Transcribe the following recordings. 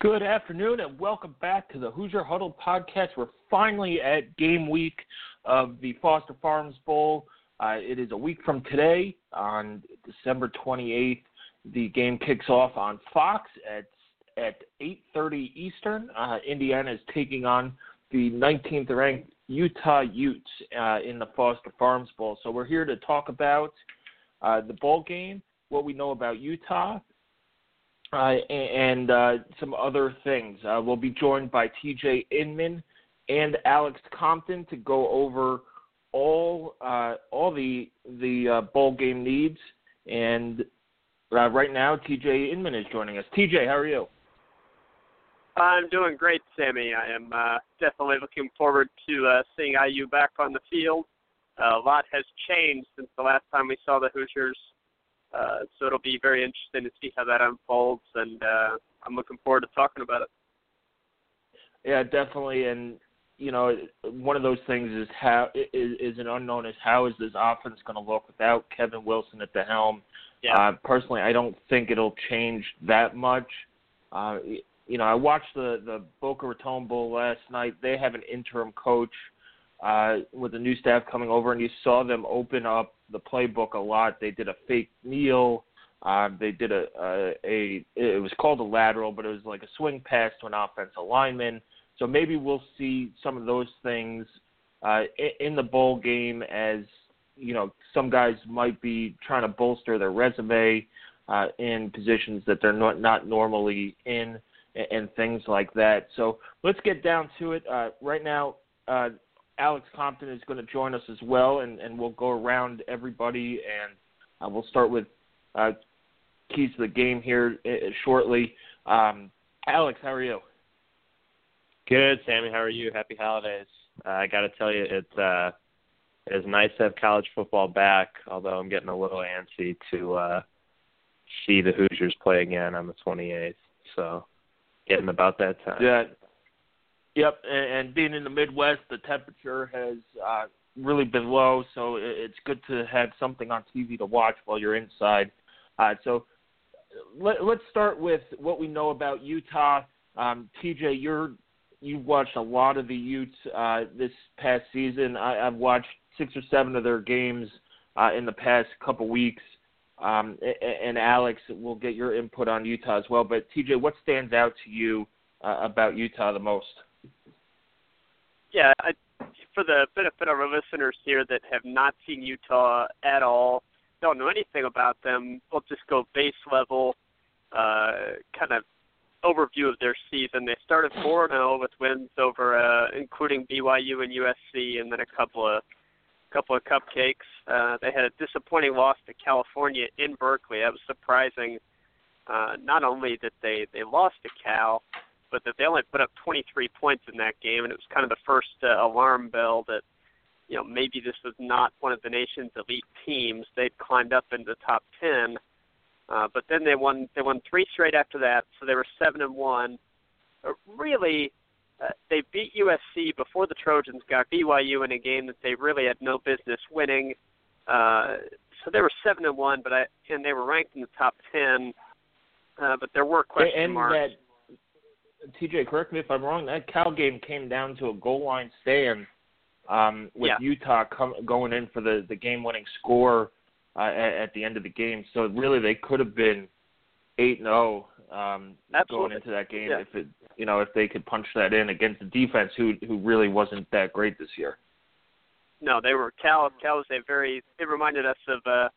Good afternoon and welcome back to the Hoosier Huddle podcast. We're finally at game week of the Foster Farms Bowl. Uh, it is a week from today on December 28th. The game kicks off on Fox at at 8:30 Eastern. Uh, Indiana is taking on the 19th ranked Utah Utes uh, in the Foster Farms Bowl. So we're here to talk about uh, the bowl game, what we know about Utah, uh, and uh, some other things. Uh, we'll be joined by TJ Inman and Alex Compton to go over all uh, all the the uh, bowl game needs. And uh, right now, TJ Inman is joining us. TJ, how are you? I'm doing great, Sammy. I am definitely looking forward to seeing IU back on the field. a lot has changed since the last time we saw the Hoosiers uh, so it'll be very interesting to see how that unfolds, and uh, I'm looking forward to talking about it. Yeah, definitely. And you know, one of those things is how is, is an unknown is how is this offense going to look without Kevin Wilson at the helm. Yeah. Uh, personally, I don't think it'll change that much. Uh, you know, I watched the the Boca Raton Bowl last night. They have an interim coach uh, with the new staff coming over, and you saw them open up the playbook a lot. They did a fake kneel. Uh, they did a, a a it was called a lateral, but it was like a swing pass to an offensive lineman. So maybe we'll see some of those things uh, in the bowl game as you know some guys might be trying to bolster their resume uh, in positions that they're not not normally in and, and things like that. So let's get down to it. Uh, right now, uh, Alex Compton is going to join us as well, and, and we'll go around everybody, and uh, we'll start with uh, keys to the game here uh, shortly. Um, Alex, how are you? Good, Sammy. How are you? Happy holidays. Uh, I got to tell you, it's uh, it's nice to have college football back. Although I'm getting a little antsy to uh, see the Hoosiers play again on the 28th. So, getting about that time. Yeah, Yep, and, being in the Midwest, the temperature has uh, really been low, so it's good to have something on TV to watch while you're inside. Uh, so let, let's start with what we know about Utah. Um, TJ, you're you've watched a lot of the Utes uh, this past season. I, I've watched six or seven of their games uh, in the past couple weeks. Um, and Alex, we'll get your input on Utah as well. But TJ, what stands out to you uh, about Utah the most? Yeah, I, for the benefit of our listeners here that have not seen Utah at all, don't know anything about them, we'll just go base level, uh, kind of overview of their season. They started 4 0 with wins over, uh, including BYU and USC, and then a couple of couple of cupcakes. Uh, they had a disappointing loss to California in Berkeley. That was surprising. Uh, not only that they they lost to Cal, but that they only put up 23 points in that game, and it was kind of the first uh, alarm bell that you know maybe this was not one of the nation's elite teams. They'd climbed up into the top 10, uh, but then they won they won three straight after that, so they were seven and one. But really, uh, they beat USC before the Trojans got BYU in a game that they really had no business winning. Uh, so they were seven and one, but I and they were ranked in the top ten. Uh, but there were question and marks. That, TJ, correct me if I'm wrong. That Cal game came down to a goal line stand um, with yeah. Utah come, going in for the the game winning score uh, at, at the end of the game. So really, they could have been eight and zero oh, um, going into that game yeah. if it you know if they could punch that in against the defense who who really wasn't that great this year. No, they were Cal. Cal was a very. It reminded us of. uh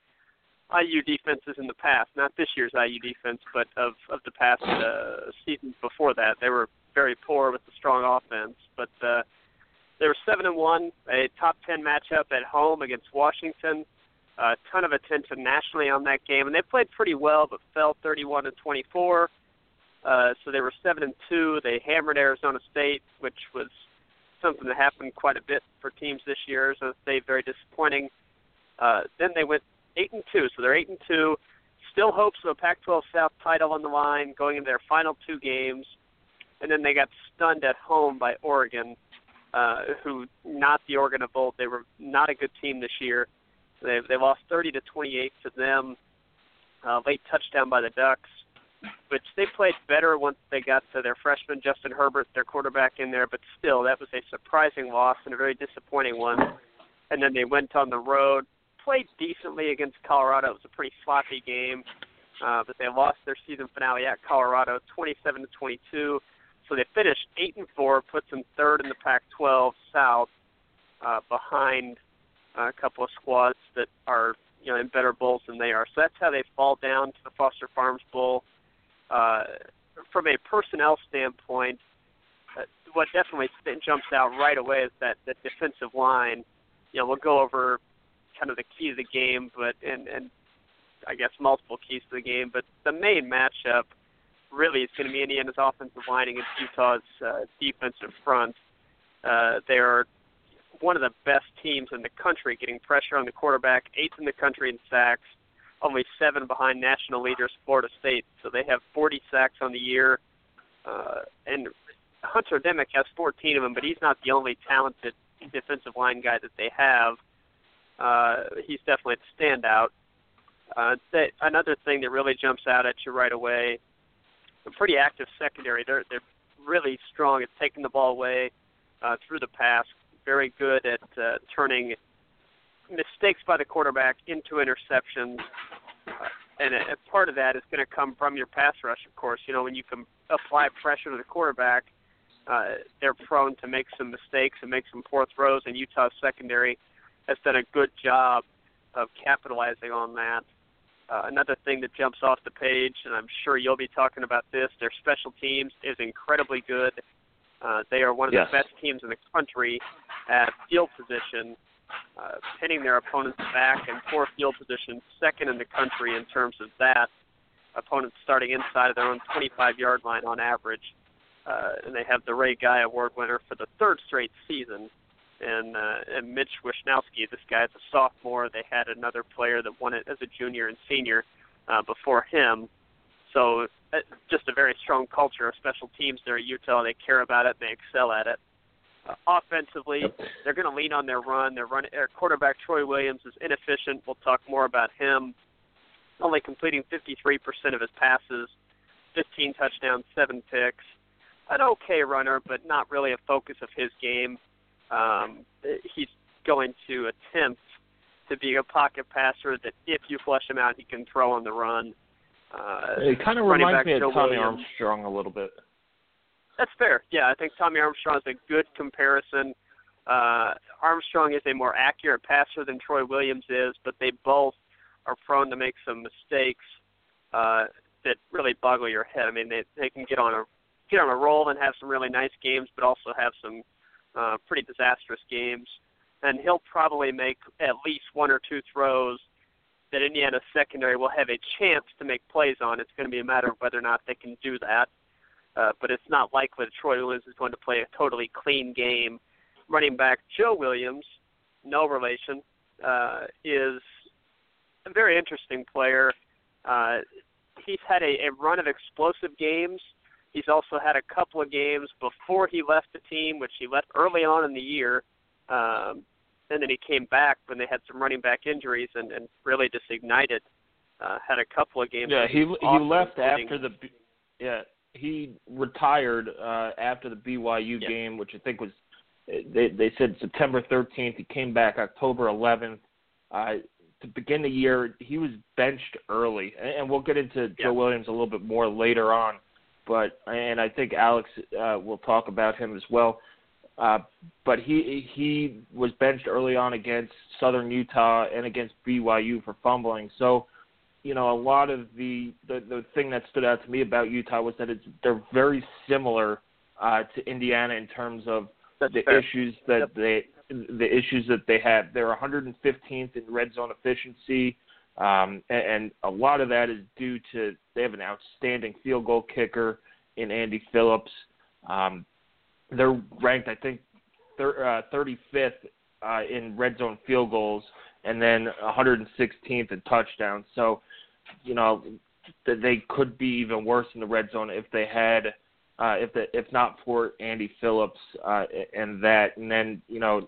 IU defenses in the past, not this year's IU defense, but of of the past uh, seasons before that. They were very poor with the strong offense, but uh, they were seven and one, a top ten matchup at home against Washington. A ton of attention nationally on that game, and they played pretty well, but fell 31 and 24. Uh, so they were seven and two. They hammered Arizona State, which was something that happened quite a bit for teams this year. Arizona State very disappointing. Uh, then they went eight and two, so they're eight and two. Still hopes of a Pac-12 South title on the line going into their final two games, and then they got stunned at home by Oregon, uh, who not the Oregon of old. They were not a good team this year. They they lost 30 to 28 to them. Uh, late touchdown by the Ducks which they played better once they got to their freshman Justin Herbert, their quarterback in there, but still that was a surprising loss and a very disappointing one. And then they went on the road, played decently against Colorado. It was a pretty sloppy game, uh, but they lost their season finale at Colorado, 27 to 22. So they finished eight and four, puts them third in the Pac-12 South, uh, behind uh, a couple of squads that are you know in better bowls than they are. So that's how they fall down to the Foster Farms Bowl uh, from a personnel standpoint, uh, what definitely jumps out right away is that the defensive line. You know, we'll go over kind of the key of the game, but and and I guess multiple keys to the game, but the main matchup really is going to be Indiana's offensive line against Utah's uh, defensive front. Uh, they are one of the best teams in the country getting pressure on the quarterback, eighth in the country in sacks only seven behind national leaders Florida State. So they have 40 sacks on the year. Uh, and Hunter Dimick has 14 of them, but he's not the only talented defensive line guy that they have. He's definitely a standout. Uh, that, another thing that really jumps out at you right away, a pretty active secondary. They're they're really strong at taking the ball away uh, through the pass. Very good at uh, turning mistakes by the quarterback into interceptions. Uh, and a, a part of that is going to come from your pass rush, of course. You know, when you can apply pressure to the quarterback, uh, they're prone to make some mistakes and make some poor throws, and Utah's secondary has done a good job of capitalizing on that. Uh, another thing that jumps off the page, and I'm sure you'll be talking about this, their special teams is incredibly good. Uh, they are one of yes. the best teams in the country at field position uh, pinning their opponents back and poor field position, second in the country in terms of that. Opponents starting inside of their own 25 yard line on average. Uh, and they have the Ray Guy Award winner for the third straight season. And, uh, and Mitch Wishnowsky, this guy is a sophomore. They had another player that won it as a junior and senior uh, before him. So uh, just a very strong culture of special teams there at Utah. They care about it. They excel at it. Uh, offensively, they're going to lean on their run. Their run, their quarterback Troy Williams is inefficient. We'll talk more about him. Only completing 53% of his passes, 15 touchdowns, seven picks. An okay runner, but not really a focus of his game. Um, he's going to attempt to be a pocket passer that if you flush him out, he can throw on the run. Uh, it kind of reminds me of Tommy Williams. Armstrong a little bit. That's fair. Yeah, I think Tommy Armstrong is a good comparison. Uh, Armstrong is a more accurate passer than Troy Williams is, but they both are prone to make some mistakes uh, that really boggle your head. I mean, they they can get on a get on a roll and have some really nice games, but also have some uh, pretty disastrous games. And he'll probably make at least one or two throws that Indiana secondary will have a chance to make plays on. It's going to be a matter of whether or not they can do that. Uh, but it's not likely that Troy Williams is going to play a totally clean game. Running back Joe Williams, no relation, uh, is a very interesting player. Uh, he's had a, a run of explosive games. He's also had a couple of games before he left the team, which he left early on in the year. Um, and then he came back when they had some running back injuries and, and really just ignited. Uh, had a couple of games. Yeah, he awesome, he left after the yeah he retired uh, after the BYU yeah. game, which I think was they they said September 13th. He came back October 11th. Uh, to begin the year, he was benched early, and, and we'll get into yeah. Joe Williams a little bit more later on. But and I think Alex uh, will talk about him as well. Uh, but he he was benched early on against Southern Utah and against BYU for fumbling. So you know, a lot of the, the the thing that stood out to me about Utah was that it's they're very similar uh, to Indiana in terms of That's the fair. issues that yep. they the issues that they have. They're 115th in red zone efficiency, um, and, and a lot of that is due to they have an outstanding field goal kicker in Andy Phillips. Um, they're ranked, I think, thir- uh, 35th uh, in red zone field goals, and then 116th in touchdowns. So, you know, they could be even worse in the red zone if they had, uh, if the, if not for Andy Phillips uh, and that, and then you know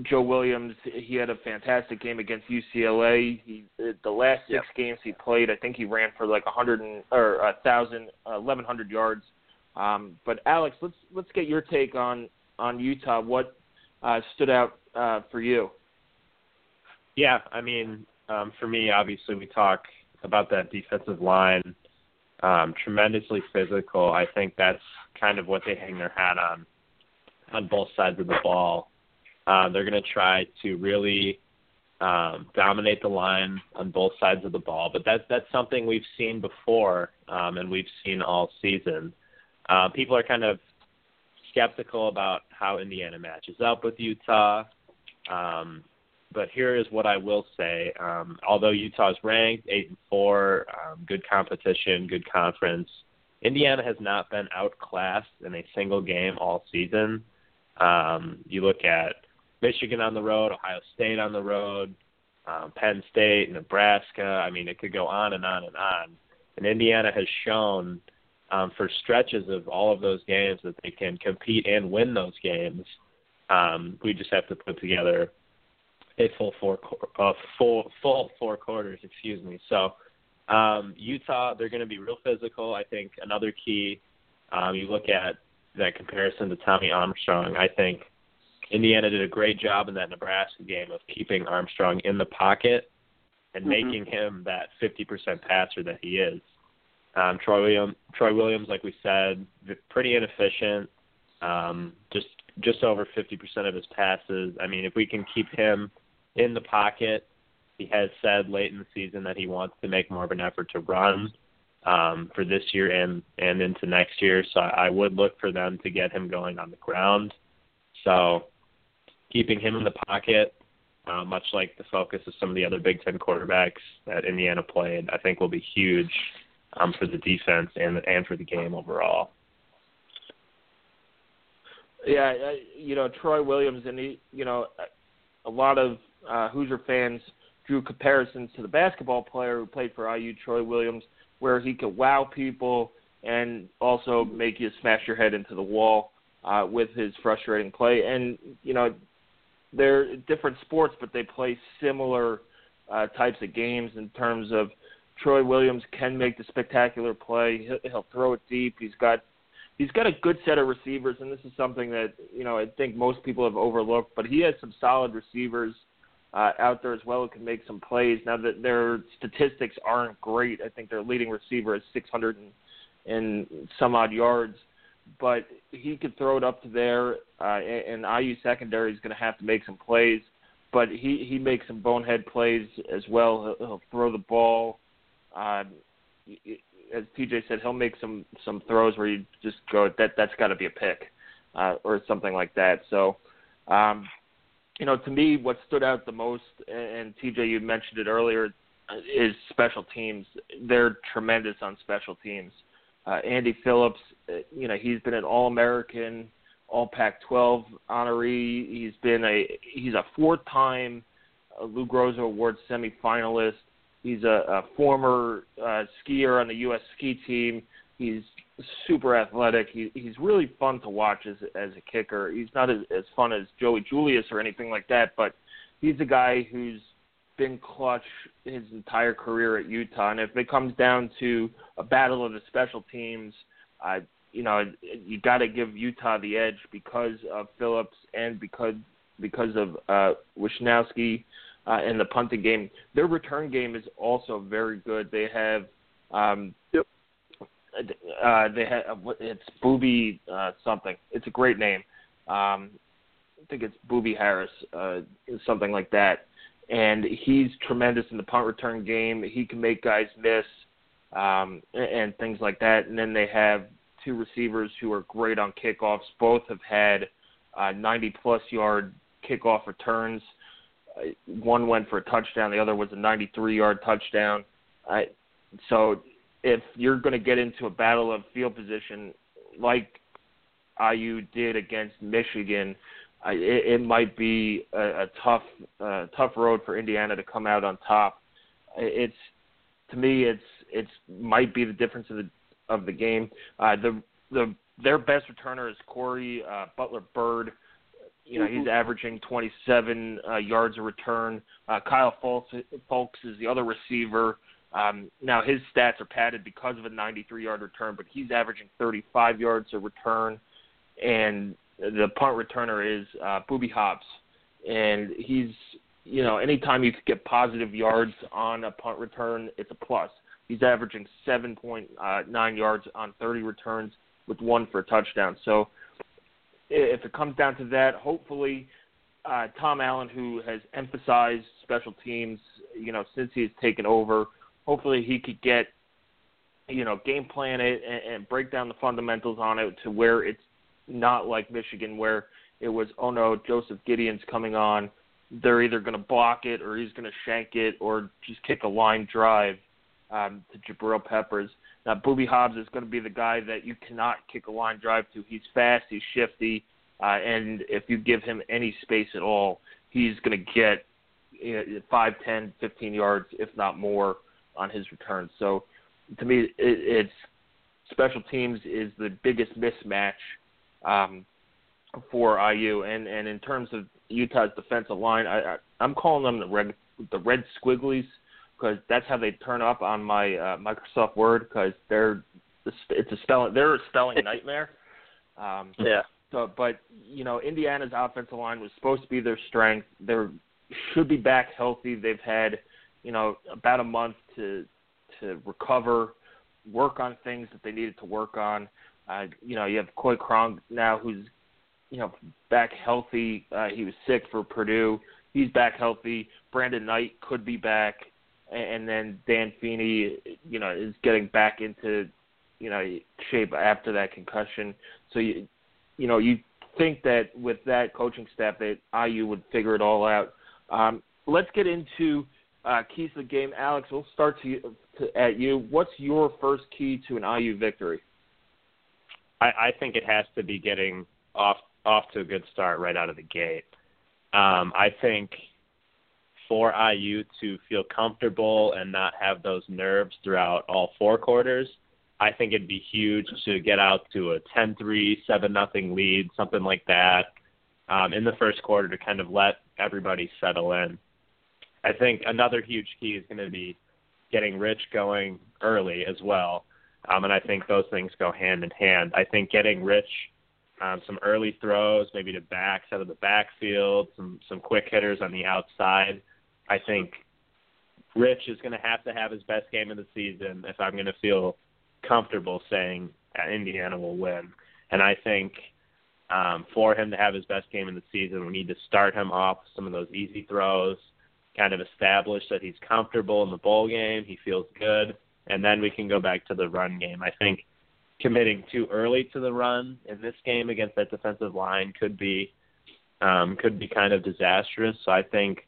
Joe Williams, he had a fantastic game against UCLA. He the last six games he played, I think he ran for like a hundred and or a thousand, eleven hundred yards. Um, but Alex, let's let's get your take on on Utah. What uh, stood out uh, for you? Yeah, I mean, um, for me, obviously, we talk about that defensive line, um, tremendously physical. I think that's kind of what they hang their hat on on both sides of the ball. Uh, they're going to try to really um, dominate the line on both sides of the ball, but that's that's something we've seen before, um, and we've seen all season. Uh, people are kind of skeptical about how Indiana matches up with Utah. Um, but here is what I will say: um, although Utah is ranked eight and four, um, good competition, good conference, Indiana has not been outclassed in a single game all season. Um, you look at Michigan on the road, Ohio State on the road, um, Penn State, Nebraska. I mean, it could go on and on and on. And Indiana has shown um, for stretches of all of those games that they can compete and win those games. Um, we just have to put together a full four, uh, full full four quarters. Excuse me. So um, Utah, they're going to be real physical. I think another key. Um, you look at that comparison to Tommy Armstrong. I think Indiana did a great job in that Nebraska game of keeping Armstrong in the pocket and mm-hmm. making him that 50% passer that he is. Um, Troy Williams, Troy Williams, like we said, pretty inefficient. Um, just just over 50% of his passes. I mean, if we can keep him in the pocket, he has said late in the season that he wants to make more of an effort to run um, for this year and and into next year. So I would look for them to get him going on the ground. So keeping him in the pocket, uh, much like the focus of some of the other Big Ten quarterbacks that Indiana played, I think will be huge um, for the defense and and for the game overall. Yeah, you know Troy Williams, and he, you know, a lot of uh, Hoosier fans drew comparisons to the basketball player who played for IU, Troy Williams, where he could wow people and also make you smash your head into the wall uh, with his frustrating play. And you know, they're different sports, but they play similar uh, types of games in terms of Troy Williams can make the spectacular play. He'll, he'll throw it deep. He's got he's got a good set of receivers, and this is something that you know I think most people have overlooked. But he has some solid receivers uh, out there as well who can make some plays. Now that their statistics aren't great, I think their leading receiver is 600 and, and some odd yards but he could throw it up to there, uh, and, and IU secondary is going to have to make some plays. But he he makes some bonehead plays as well. He'll, he'll throw the ball. Uh, as TJ said, he'll make some some throws where you just go that that's got to be a pick, uh, or something like that. So, um, you know, to me, what stood out the most, and TJ, you mentioned it earlier, is special teams. They're tremendous on special teams. Andy Phillips, uh, you know, he's been an All-American, All Pac-12 honoree. He's been a he's a four-time uh, Lou Groza Award semifinalist. He's a, a former uh, skier on the U.S. ski team. He's super athletic. He, he's really fun to watch as as a kicker. He's not as, as fun as Joey Julius or anything like that, but he's a guy who's been clutch his entire career at Utah. And if it comes down to a battle of the special teams, uh, you know, you got to give Utah the edge because of Phillips and because because of uh, Wishnowsky uh, in the punting game. Their return game is also very good. They have um, yep. Uh, they have it's Booby uh, something. It's a great name. Um, I think it's Booby Harris, uh, something like that and he's tremendous in the punt return game. He can make guys miss um, and, things like that. And then they have two receivers who are great on kickoffs. Both have had uh, 90 plus yard kickoff returns. Uh, one went for a touchdown. The other was a 93 yard touchdown. Uh, so if you're going to get into a battle of field position like IU did against Michigan, I, it, it might be a, a tough uh, tough road for Indiana to come out on top. It's to me, it's it's might be the difference of the of the game. Uh, the the their best returner is Cory uh, Butler Bird. You know, he's mm-hmm. averaging 27 uh, yards a return. Uh, Kyle Fulks, Fulks is the other receiver. Um, now his stats are padded because of a 93-yard return, but he's averaging 35 yards a return. And the punt returner is uh, Boobie Hobbs, and he's you know anytime you get positive yards on a punt return, it's a plus. He's averaging 7.9 uh, yards on 30 returns with one for a touchdown. So if it comes down to that, hopefully uh, Tom Allen, who has emphasized special teams, you know, since he's taken over, hopefully he could get, you know, game plan it and, and break down the fundamentals on it to where it's not like Michigan, where it was, oh no, Joseph Gedeon's coming on. They're either going to block it or he's going to shank it or just kick a line drive um, to Jabril Peppers. Now, Boobie Hobbs is going to be the guy that you cannot kick a line drive to. He's fast, he's shifty, uh, and if you give him any space at all, he's going to get you know, 5, 10, 15 yards, if not more, on his returns. So, to me, it, it's special teams is the biggest mismatch um, for IU. And and in terms of Utah's defensive line, I, I I'm calling them the red the red squigglies because that's how they turn up on my uh, Microsoft Word because they're it's a spelling they're a spelling nightmare. Um, yeah. So, but you know, Indiana's offensive line was supposed to be their strength. They should be back healthy. They've had you know about a month to to recover, work on things that they needed to work on. Uh, you know, you have Coy Cronk now, who's you know back healthy. Uh, he was sick for Purdue. He's back healthy. Brandon Knight could be back and then Dan Feeney, you know, is getting back into, you know, shape after that concussion. So you, you know, you think that with that coaching staff that IU would figure it all out. Um, let's get into uh, keys to the game. Alex, we'll start to, to at you. What's your first key to an IU victory? I, I think it has to be getting off off to a good start right out of the gate. Um, I think for IU to feel comfortable and not have those nerves throughout all four quarters, I think it'd be huge to get out to a 10-3, 7-nothing lead, something like that, um, in the first quarter to kind of let everybody settle in. I think another huge key is going to be getting Rich going early as well, um, and I think those things go hand in hand. I think getting Rich um, some early throws, maybe to backs out of the backfield, some some quick hitters on the outside I think Rich is going to have to have his best game of the season if I'm going to feel comfortable saying Indiana will win. And I think um, for him to have his best game in the season, we need to start him off with some of those easy throws, kind of establish that he's comfortable in the bowl game, he feels good, and then we can go back to the run game. I think committing too early to the run in this game against that defensive line could be um, could be kind of disastrous. So I think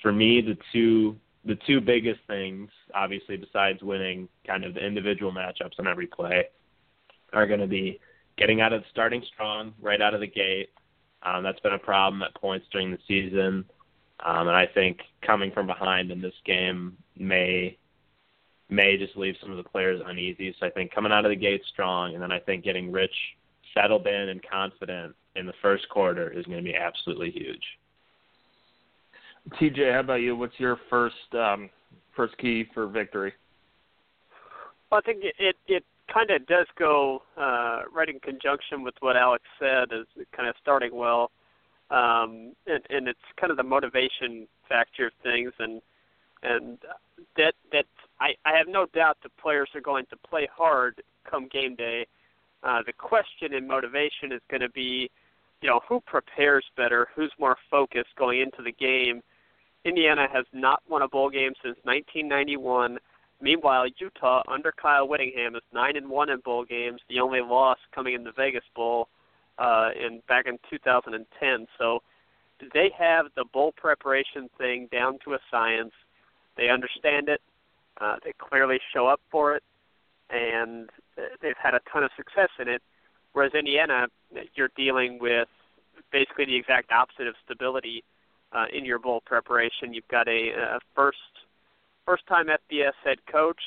for me, the two the two biggest things, obviously, besides winning kind of the individual matchups on every play, are going to be getting out of starting strong right out of the gate. Um, that's been a problem at points during the season, um, and I think coming from behind in this game may may just leave some of the players uneasy. So I think coming out of the gate strong, and then I think getting Rich settled in and confident in the first quarter is going to be absolutely huge. TJ, how about you? What's your first um, first key for victory? Well, I think it it, it kind of does go uh, right in conjunction with what Alex said, is kind of starting well, um, and, and it's kind of the motivation factor of things, and and that that I, I have no doubt the players are going to play hard come game day. Uh, the question in motivation is going to be, you know, who prepares better, who's more focused going into the game Indiana has not won a bowl game since 1991. Meanwhile, Utah under Kyle Whittingham is nine and one in bowl games. The only loss coming in the Vegas Bowl uh, in back in 2010. So they have the bowl preparation thing down to a science. They understand it. Uh, they clearly show up for it. and they've had a ton of success in it. Whereas Indiana, you're dealing with basically the exact opposite of stability uh, in your bowl preparation. You've got a, a first first time FBS head coach,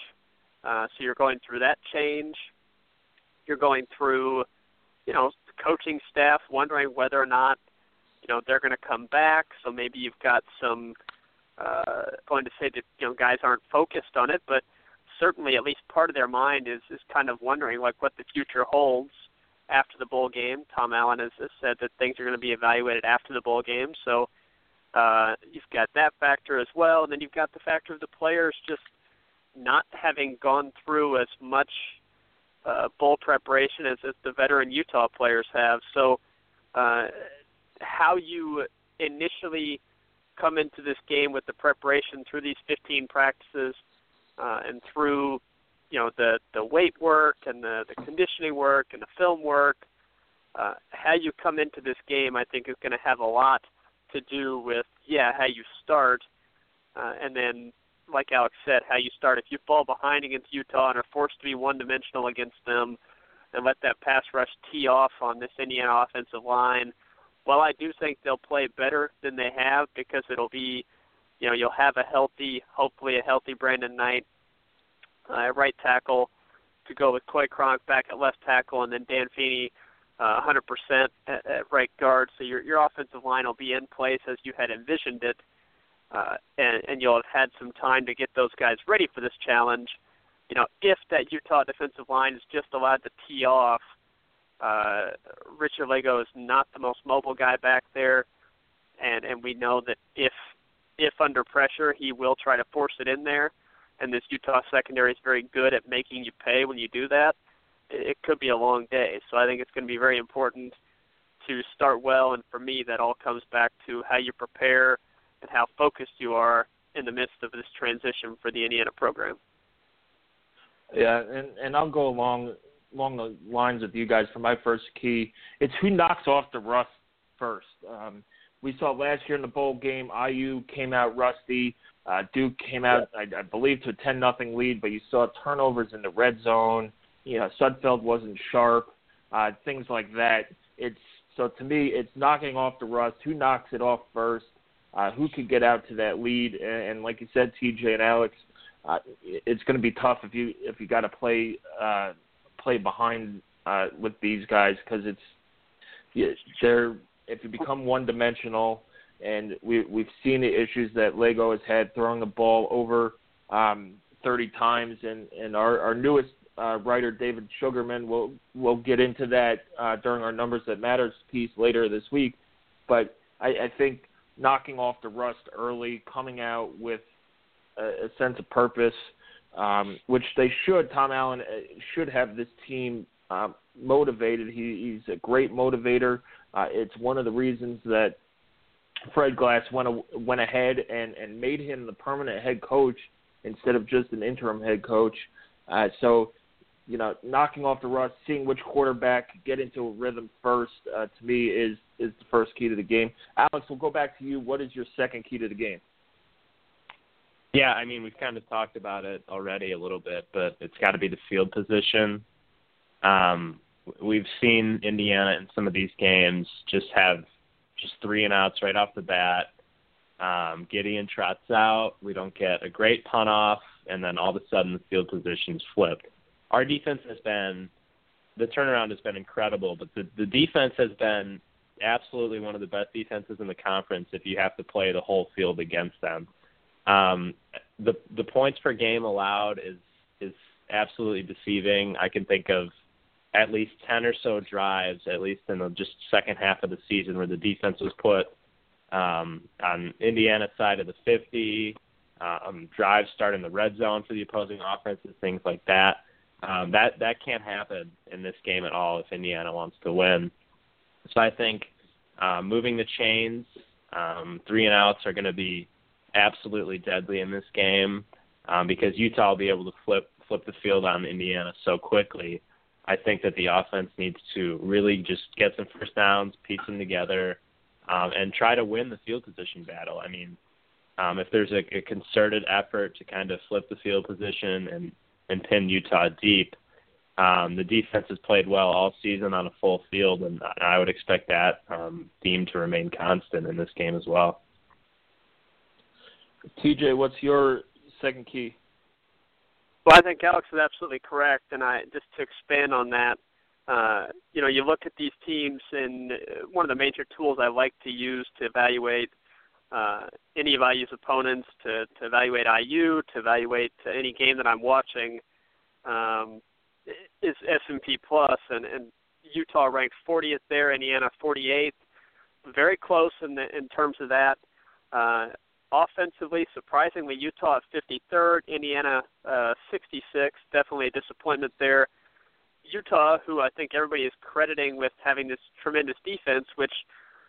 uh, so you're going through that change. You're going through, you know, coaching staff wondering whether or not, you know, they're going to come back. So maybe you've got some uh, going to say that you know guys aren't focused on it, but certainly at least part of their mind is is kind of wondering like what the future holds after the bowl game. Tom Allen has, has said that things are going to be evaluated after the bowl game, so uh, you've got that factor as well, and then you've got the factor of the players just not having gone through as much uh, bowl preparation as, as the veteran Utah players have. So, uh, how you initially come into this game with the preparation through these 15 practices uh, and through you know the the weight work and the the conditioning work and the film work uh how you come into this game i think is going to have a lot to do with yeah how you start uh and then like alex said how you start. If you fall behind against utah and are forced to be one dimensional against them and let that pass rush tee off on this indiana offensive line while i do think they'll play better than they have because it'll be you know you'll have a healthy hopefully a healthy brandon knight uh, right tackle to go with Coy Cronk back at left tackle, and then Dan Feeney uh, 100% at, at right guard. So your your offensive line will be in place as you had envisioned it, uh, and and you'll have had some time to get those guys ready for this challenge. You know, if that Utah defensive line is just allowed to tee off, uh, Richard Lagow is not the most mobile guy back there, and and we know that if if under pressure, he will try to force it in there and this Utah secondary is very good at making you pay when you do that, it could be a long day. So I think it's going to be very important to start well, and for me, that all comes back to how you prepare and how focused you are in the midst of this transition for the Indiana program. Yeah, and and I'll go along along the lines with you guys for my first key. It's who knocks off the rust first. Um, we saw last year in the bowl game, IU came out rusty. Uh, Duke came out, I, I believe, to a 10 nothing lead, but you saw turnovers in the red zone. You know, Sudfeld wasn't sharp, uh, things like that. It's so to me, it's knocking off the rust. Who knocks it off first? Uh, who could get out to that lead? And, and like you said, TJ and Alex, uh, it's going to be tough if you if you got to play uh, play behind uh, with these guys because it's they're if you become one dimensional and we we've seen the issues that Lagow has had throwing the ball over um, 30 times, and and our our newest uh, writer David Sugarman will will get into that uh, during our numbers that matters piece later this week, but I, I think knocking off the rust early, coming out with a, a sense of purpose, um, which they should. Tom Allen uh, should have this team um, motivated. He, he's a great motivator. Uh, it's one of the reasons that Fred Glass went went ahead and and made him the permanent head coach instead of just an interim head coach. Uh, so, you know, knocking off the rust, seeing which quarterback get into a rhythm first, uh, to me is is the first key to the game. Alex, we'll go back to you. What is your second key to the game? Yeah, I mean, we've kind of talked about it already a little bit, but it's got to be the field position. Um, we've seen Indiana in some of these games just have just three and outs right off the bat. Um, Gedeon trots out. We don't get a great punt off, and then all of a sudden the field position's flipped. Our defense has been the turnaround has been incredible, but the the defense has been absolutely one of the best defenses in the conference. If you have to play the whole field against them, um, the the points per game allowed is is absolutely deceiving. I can think of at least 10 or so drives, at least in the just second half of the season, where the defense was put um, on Indiana's side of the 50, um, drives starting the red zone for the opposing offenses, things like that. Um, that that can't happen in this game at all if Indiana wants to win. So I think uh, moving the chains, um, three and outs are going to be absolutely deadly in this game um, because Utah will be able to flip flip the field on Indiana so quickly I think that the offense needs to really just get some first downs, piece them together, um, and try to win the field position battle. I mean, um, if there's a, a concerted effort to kind of flip the field position and and pin Utah deep. Um, the defense has played well all season on a full field, and I would expect that um, theme to remain constant in this game as well. TJ, what's your second key? Well, I think Alex is absolutely correct, and I just to expand on that, uh, you know, you look at these teams, and one of the major tools I like to use to evaluate uh, any of IU's opponents, to, to evaluate IU, to evaluate any game that I'm watching, um, is S&P Plus, and, and Utah ranked 40th there, Indiana 48th, very close in the, in terms of that. Uh, offensively, surprisingly, Utah at 53rd, Indiana uh, 66th. Definitely a disappointment there. Utah, who I think everybody is crediting with having this tremendous defense, which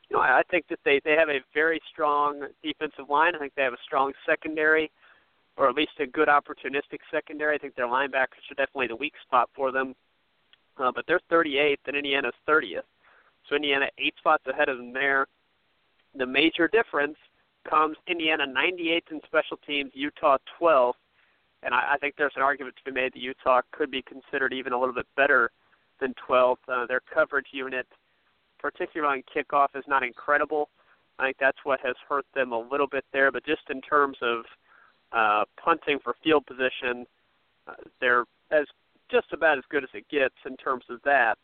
you know I think that they they have a very strong defensive line. I think they have a strong secondary, or at least a good opportunistic secondary. I think their linebackers are definitely the weak spot for them. Uh, but they're 38th, and Indiana's 30th. So Indiana eight spots ahead of them there. The major difference comes Indiana 98th in special teams, Utah 12th and I, I think there's an argument to be made that Utah could be considered even a little bit better than 12th. Uh, their coverage unit, particularly on kickoff, is not incredible. I think that's what has hurt them a little bit there. But just in terms of uh, punting for field position, uh, they're as just about as good as it gets in terms of that.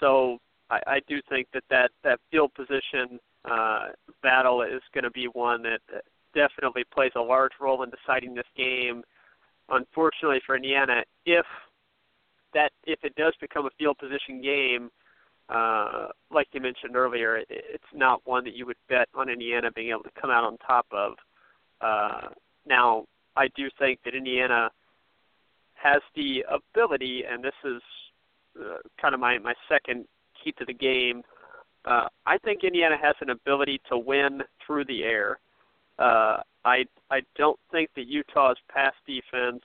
So I, I do think that that, that field position uh, battle is going to be one that definitely plays a large role in deciding this game unfortunately for Indiana, if that if it does become a field position game, uh, like you mentioned earlier, it, it's not one that you would bet on Indiana being able to come out on top of. Uh, now, I do think that Indiana has the ability, and this is uh, kind of my my second key to the game. Uh, I think Indiana has an ability to win through the air. Uh, I I don't think that Utah's pass defense,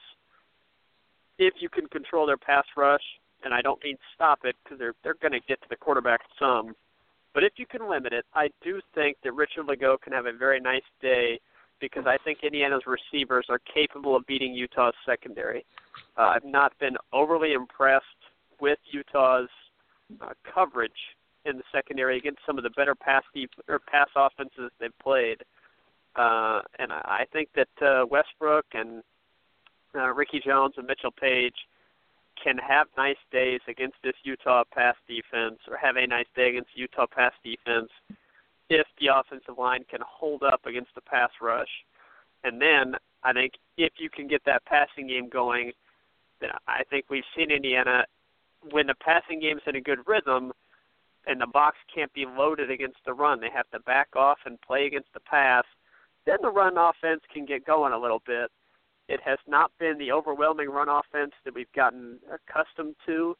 if you can control their pass rush, and I don't mean stop it because they're they're going to get to the quarterback some, but if you can limit it, I do think that Richard Lagow can have a very nice day because I think Indiana's receivers are capable of beating Utah's secondary. Uh, I've not been overly impressed with Utah's uh, coverage in the secondary against some of the better pass deep or pass offenses they've played. Uh, and I think that uh, Westbrook and uh, Ricky Jones and Mitchell Paige can have nice days against this Utah pass defense, or have a nice day against Utah pass defense, if the offensive line can hold up against the pass rush. And then I think if you can get that passing game going, then I think we've seen Indiana when the passing game's in a good rhythm and the box can't be loaded against the run. They have to back off and play against the pass then the run offense can get going a little bit. It has not been the overwhelming run offense that we've gotten accustomed to,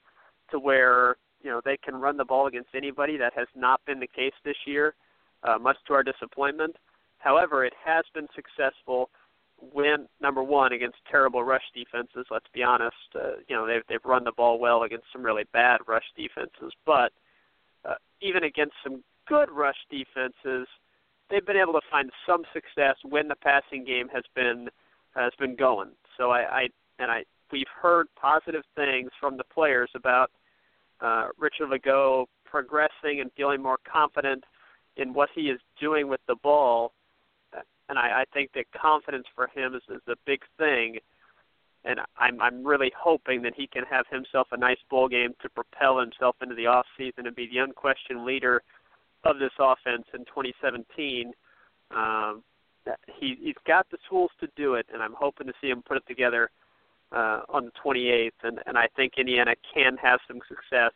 to where you know they can run the ball against anybody. That has not been the case this year, uh, much to our disappointment. However, it has been successful when number one against terrible rush defenses. Let's be honest, uh, you know they've they've run the ball well against some really bad rush defenses, but even against some good rush defenses, they've been able to find some success when the passing game has been has been going. So I, I and I we've heard positive things from the players about uh, Richard Lagow progressing and feeling more confident in what he is doing with the ball. And I, I think that confidence for him is, is a big thing. And I'm I'm really hoping that he can have himself a nice bowl game to propel himself into the off season and be the unquestioned leader of this offense in 2017. Um, he, he's got the tools to do it, and I'm hoping to see him put it together uh, on the 28th. And, and I think Indiana can have some success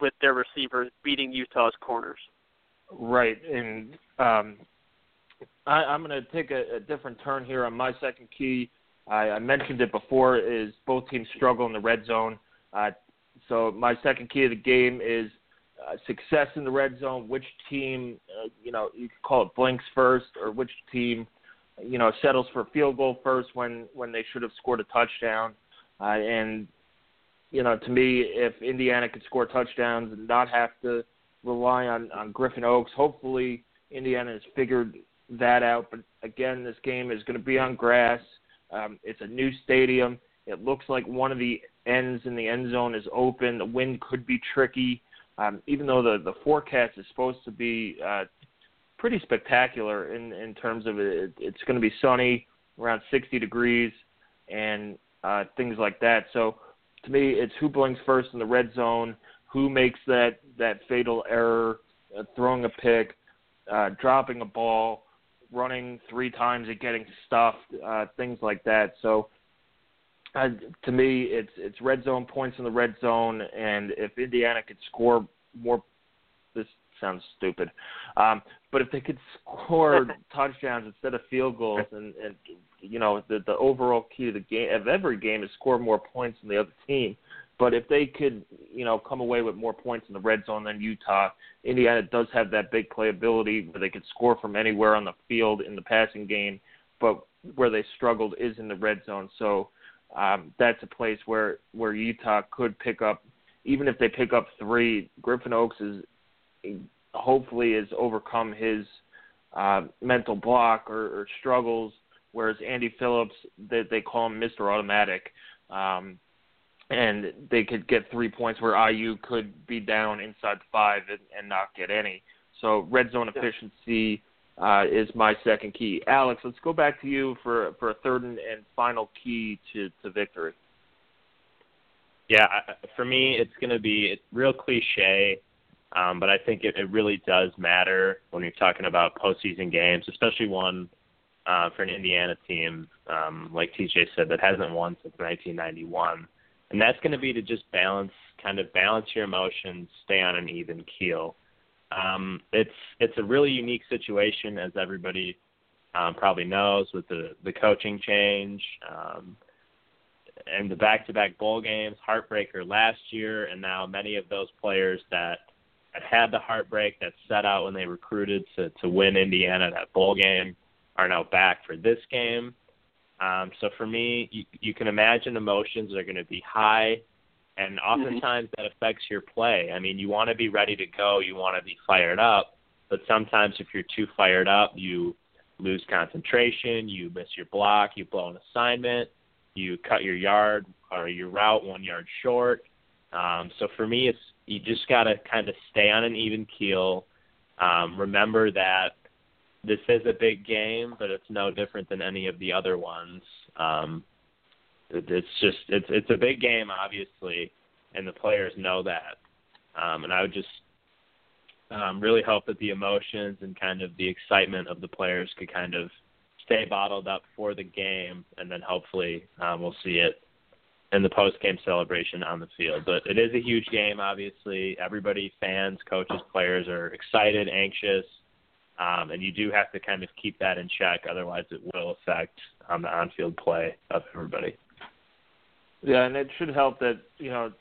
with their receivers beating Utah's corners. Right, and um, I, I'm going to take a, a different turn here on my second key. I, I mentioned it before: is both teams struggle in the red zone. Uh, so my second key of the game is uh, success in the red zone, which team, uh, you know, you could call it blinks first, or which team, you know, settles for field goal first when when they should have scored a touchdown. Uh, and you know, to me, if Indiana could score touchdowns and not have to rely on on Griffin Oakes, hopefully Indiana has figured that out. But again, this game is going to be on grass. Um, it's a new stadium. It looks like one of the ends in the end zone is open. The wind could be tricky, um, even though the the forecast is supposed to be uh, pretty spectacular in in terms of it. It's going to be sunny, around 60 degrees, and uh, things like that. So to me, it's who blinks first in the red zone, who makes that that fatal error, uh, throwing a pick, uh, dropping a ball, running three times and getting stuffed, uh, things like that. So uh, to me, it's it's red zone points in the red zone, and if Indiana could score more, this sounds stupid, um, but if they could score touchdowns instead of field goals, and, and you know the the overall key to the game of every game is score more points than the other team. But if they could, you know, come away with more points in the red zone than Utah, Indiana does have that big playability where they could score from anywhere on the field in the passing game. But where they struggled is in the red zone. So um, that's a place where where Utah could pick up, even if they pick up three. Griffin Oakes is hopefully has overcome his uh, mental block or, or struggles, whereas Andy Phillips, they, they call him Mr. Automatic. Um, and they could get three points where IU could be down inside five and, and not get any. So red zone efficiency uh, is my second key. Alex, let's go back to you for for a third and, and final key to to victory. Yeah, for me, it's going to be it's real cliche, um, but I think it, it really does matter when you're talking about postseason games, especially one uh, for an Indiana team, um, like TJ said, that hasn't won since 1991 and that's going to be to just balance, kind of balance your emotions, stay on an even keel. Um, it's it's a really unique situation, as everybody um, probably knows, with the the coaching change um, and the back-to-back bowl games, heartbreaker last year, and now many of those players that had had the heartbreak that set out when they recruited to to win Indiana that bowl game are now back for this game. Um, so for me, you, you can imagine emotions are going to be high, and mm-hmm. oftentimes that affects your play. I mean, you want to be ready to go, you want to be fired up, but sometimes if you're too fired up, you lose concentration, you miss your block, you blow an assignment, you cut your yard or your route one yard short. Um, so for me, it's you just got to kind of stay on an even keel. Um, remember that this is a big game, but it's no different than any of the other ones. Um, it, it's just it's it's a big game, obviously, and the players know that. Um, and I would just um, really hope that the emotions and kind of the excitement of the players could kind of stay bottled up for the game, and then hopefully um, we'll see it in the post game celebration on the field. But it is a huge game, obviously. Everybody, fans, coaches, players are excited, anxious. Um, and you do have to kind of keep that in check, otherwise it will affect um, the on-field play of everybody. Yeah, and it should help that you know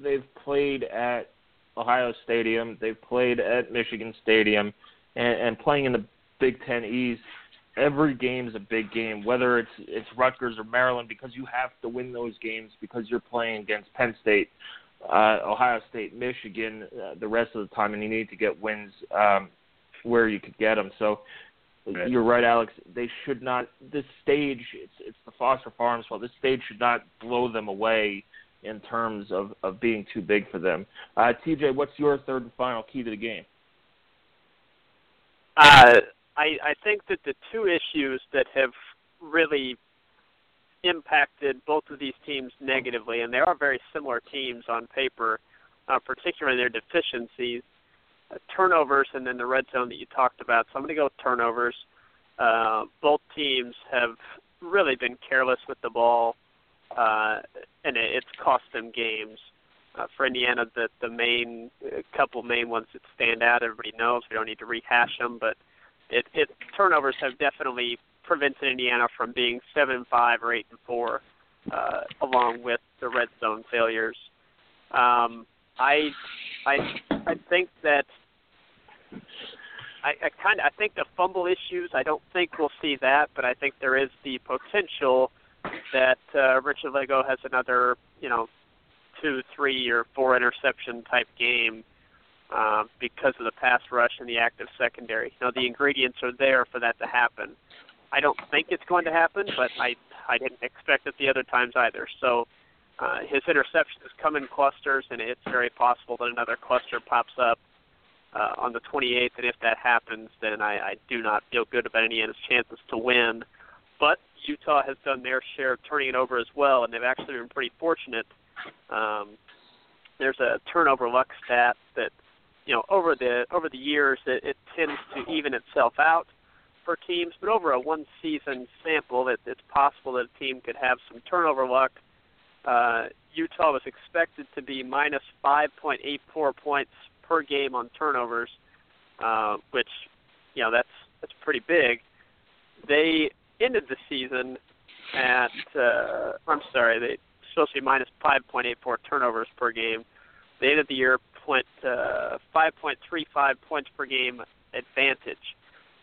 they've played at Ohio Stadium, they've played at Michigan Stadium, and, and playing in the Big Ten East. Every game is a big game, whether it's it's Rutgers or Maryland, because you have to win those games because you're playing against Penn State, uh, Ohio State, Michigan, uh, the rest of the time, and you need to get wins um, where you could get them. So right. you're right, Alex. They should not. This stage, it's it's the Foster Farms Well, This stage should not blow them away in terms of of being too big for them. Uh, TJ, what's your third and final key to the game? Uh, I I think that the two issues that have really impacted both of these teams negatively, and they are very similar teams on paper, uh, particularly their deficiencies, turnovers and then the red zone that you talked about. So I'm going to go with turnovers. Uh, both teams have really been careless with the ball, uh, and it, it's cost them games. Uh, for Indiana, the the main couple main ones that stand out, everybody knows. We don't need to rehash them, but it, it turnovers have definitely prevented Indiana from being seven and five or eight and four, uh, along with the red zone failures. Um, I I I think that I, I kind of I think the fumble issues. I don't think we'll see that, but I think there is the potential that uh, Richard Lagow has another, you know, two, three, or four interception type game uh, because of the pass rush and the active secondary. You know, the ingredients are there for that to happen. I don't think it's going to happen, but I I didn't expect it the other times either. So uh, his interceptions come in clusters, and it's very possible that another cluster pops up uh, on the 28th. And if that happens, then I, I do not feel good about Indiana's chances to win. But Utah has done their share of turning it over as well, and they've actually been pretty fortunate. Um, there's a turnover luck stat that you know over the over the years it, it tends to even itself out for teams, but over a one season sample, it, it's possible that a team could have some turnover luck. Uh, Utah was expected to be minus 5.84 points per game on turnovers, uh, which you know that's that's pretty big. They ended the season at uh, I'm sorry, they supposed to be minus 5.84 turnovers per game. They ended the year point uh, 5.35 points per game advantage.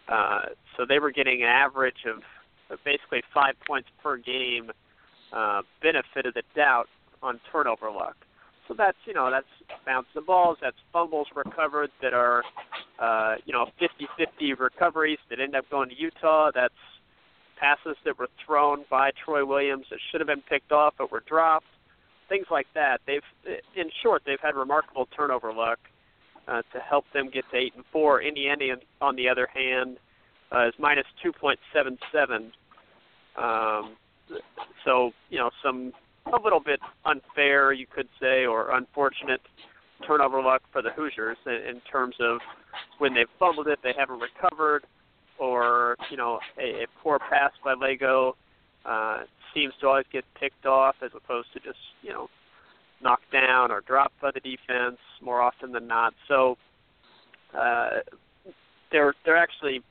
Uh, so they were getting an average of, basically five points per game uh, benefit of the doubt on turnover luck. So that's you know that's bouncing balls, that's fumbles recovered that are uh, you know 50-50 recoveries that end up going to Utah. That's passes that were thrown by Troy Williams that should have been picked off but were dropped. Things like that. They've, in short, they've had remarkable turnover luck uh, to help them get to eight and four. Indiana, on the other hand, uh, is minus two point seven seven. Um, so you know some a little bit unfair, you could say, or unfortunate turnover luck for the Hoosiers in, in terms of when they've fumbled it, they haven't recovered, or you know a, a poor pass by Lagow uh, seems to always get picked off as opposed to just you know knocked down or dropped by the defense more often than not. So uh, they're they're actually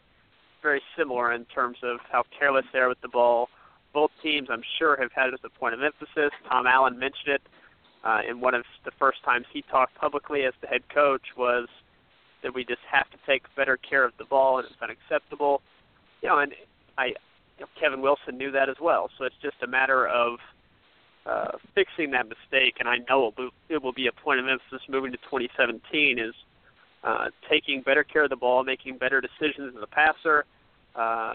very similar in terms of how careless they are with the ball. Both teams, I'm sure, have had it as a point of emphasis. Tom Allen mentioned it uh, in one of the first times he talked publicly as the head coach was that we just have to take better care of the ball and it's unacceptable. You know, and I, you know, Kevin Wilson knew that as well. So it's just a matter of uh, fixing that mistake, and I know it will, be a point of emphasis moving to 2017 is uh, taking better care of the ball, making better decisions as a passer, uh,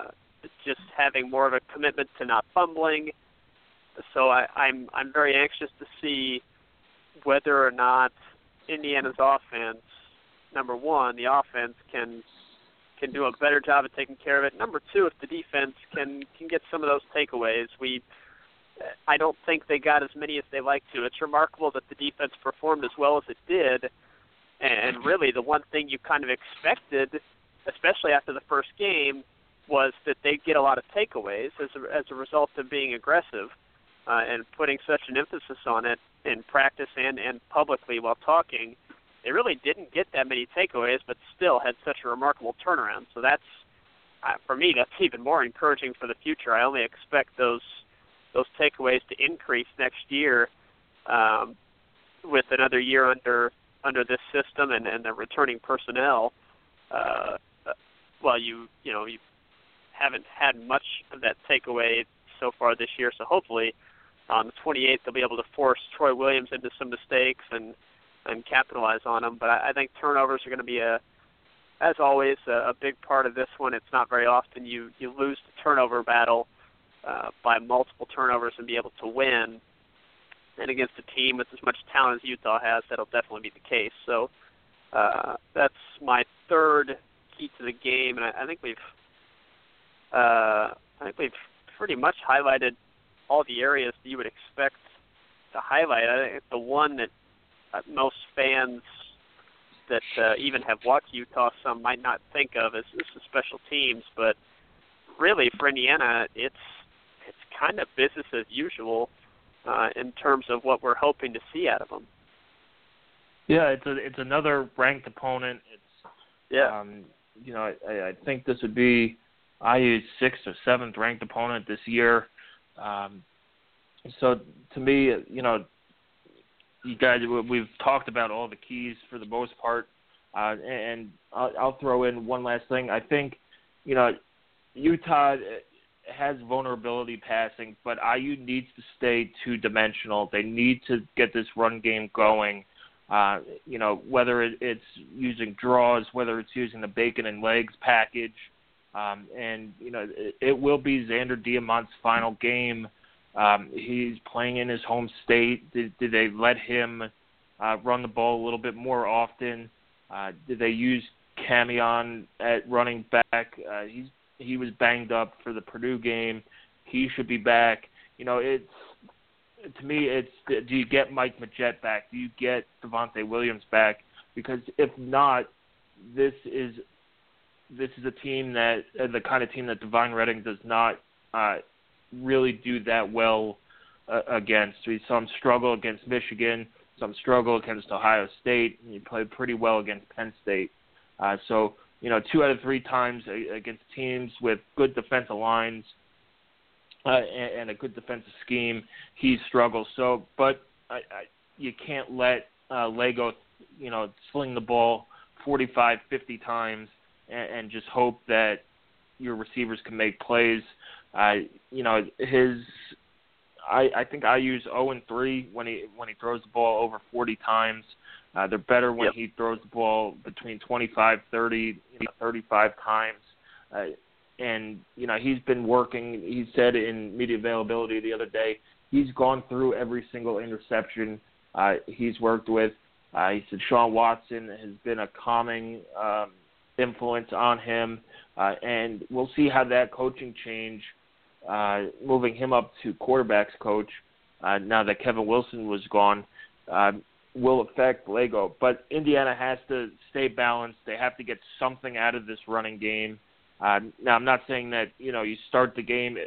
just having more of a commitment to not fumbling. So I, I'm I'm very anxious to see whether or not Indiana's offense, number one, the offense can can do a better job of taking care of it. Number two, if the defense can can get some of those takeaways, we I don't think they got as many as they like to. It's remarkable that the defense performed as well as it did, and really the one thing you kind of expected, especially after the first game, was that they'd get a lot of takeaways as a, as a result of being aggressive uh, and putting such an emphasis on it in practice and and publicly while talking. They really didn't get that many takeaways, but still had such a remarkable turnaround. So that's uh, for me, that's even more encouraging for the future. I only expect those those takeaways to increase next year um, with another year under under this system and, and the returning personnel. Uh, well, you you know you haven't had much of that takeaway so far this year, so hopefully on the 28th they'll be able to force Troy Williams into some mistakes and and capitalize on them. But I, I think turnovers are going to be a as always a, a big part of this one. It's not very often you you lose the turnover battle uh, by multiple turnovers and be able to win. And against a team with as much talent as Utah has, that'll definitely be the case. So uh, that's my third key to the game, and I, I think we've uh, I think we've pretty much highlighted all the areas that you would expect to highlight. I think the one that uh, most fans that uh, even have watched Utah some might not think of is, is the special teams, but really for Indiana, it's it's kind of business as usual uh, in terms of what we're hoping to see out of them. Yeah, it's a it's another ranked opponent. It's yeah. Um, you know, I, I think this would be IU's sixth or seventh ranked opponent this year. Um, so to me, you know, you guys, we've talked about all the keys for the most part, uh, and I'll, I'll throw in one last thing. I think, you know, Utah has vulnerability passing, but IU needs to stay two dimensional. They need to get this run game going. Uh, you know, whether it, it's using draws, whether it's using the bacon and legs package, Um, and you know it, it will be Zander Diamont's final game. Um, he's playing in his home state. Did, did they let him uh, run the ball a little bit more often? Uh, did they use Camion at running back? Uh, he's he was banged up for the Purdue game. He should be back. You know, it's to me, it's do you get Mike Majette back? Do you get Devontae Williams back? Because if not, this is this is a team that uh, the kind of team that Devine Redding does not uh, really do that well uh, against. We saw him struggle against Michigan, some struggle against Ohio State, and he played pretty well against Penn State. Uh, so you know, two out of three times against teams with good defensive lines uh, and, and a good defensive scheme, he struggles. So, but I, I, you can't let uh, Lagow, you know, sling the ball 45, 50 times and, and just hope that your receivers can make plays. Uh, you know, his I, I think I use 0 and 3 when he when he throws the ball over 40 times. Uh, they're better when yep. he throws the ball between 25, 30, 35 times. Uh, and you know he's been working. He said in media availability the other day he's gone through every single interception uh, he's worked with. Uh, he said Sean Watson has been a calming um, influence on him, uh, and we'll see how that coaching change, uh, moving him up to quarterbacks coach, uh, now that Kevin Wilson was gone, uh, will affect Lagow. But Indiana has to stay balanced. They have to get something out of this running game. Uh, now, I'm not saying that you know you start the game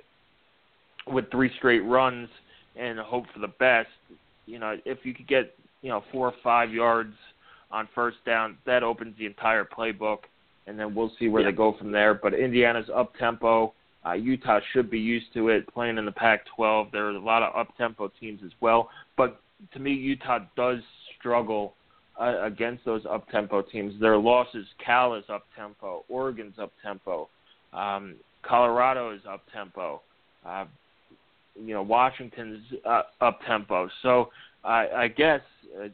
with three straight runs and hope for the best. You know, if you could get you know four or five yards on first down, that opens the entire playbook, and then we'll see where yeah. they go from there. But Indiana's up tempo. Uh, Utah should be used to it playing in the Pac-12. There are a lot of up tempo teams as well, but to me, Utah does struggle uh, against those up tempo teams. Their losses: Cal is up tempo, Oregon's up tempo, um, Colorado is up tempo. Uh, you know, Washington's uh, up tempo. So I, I guess uh,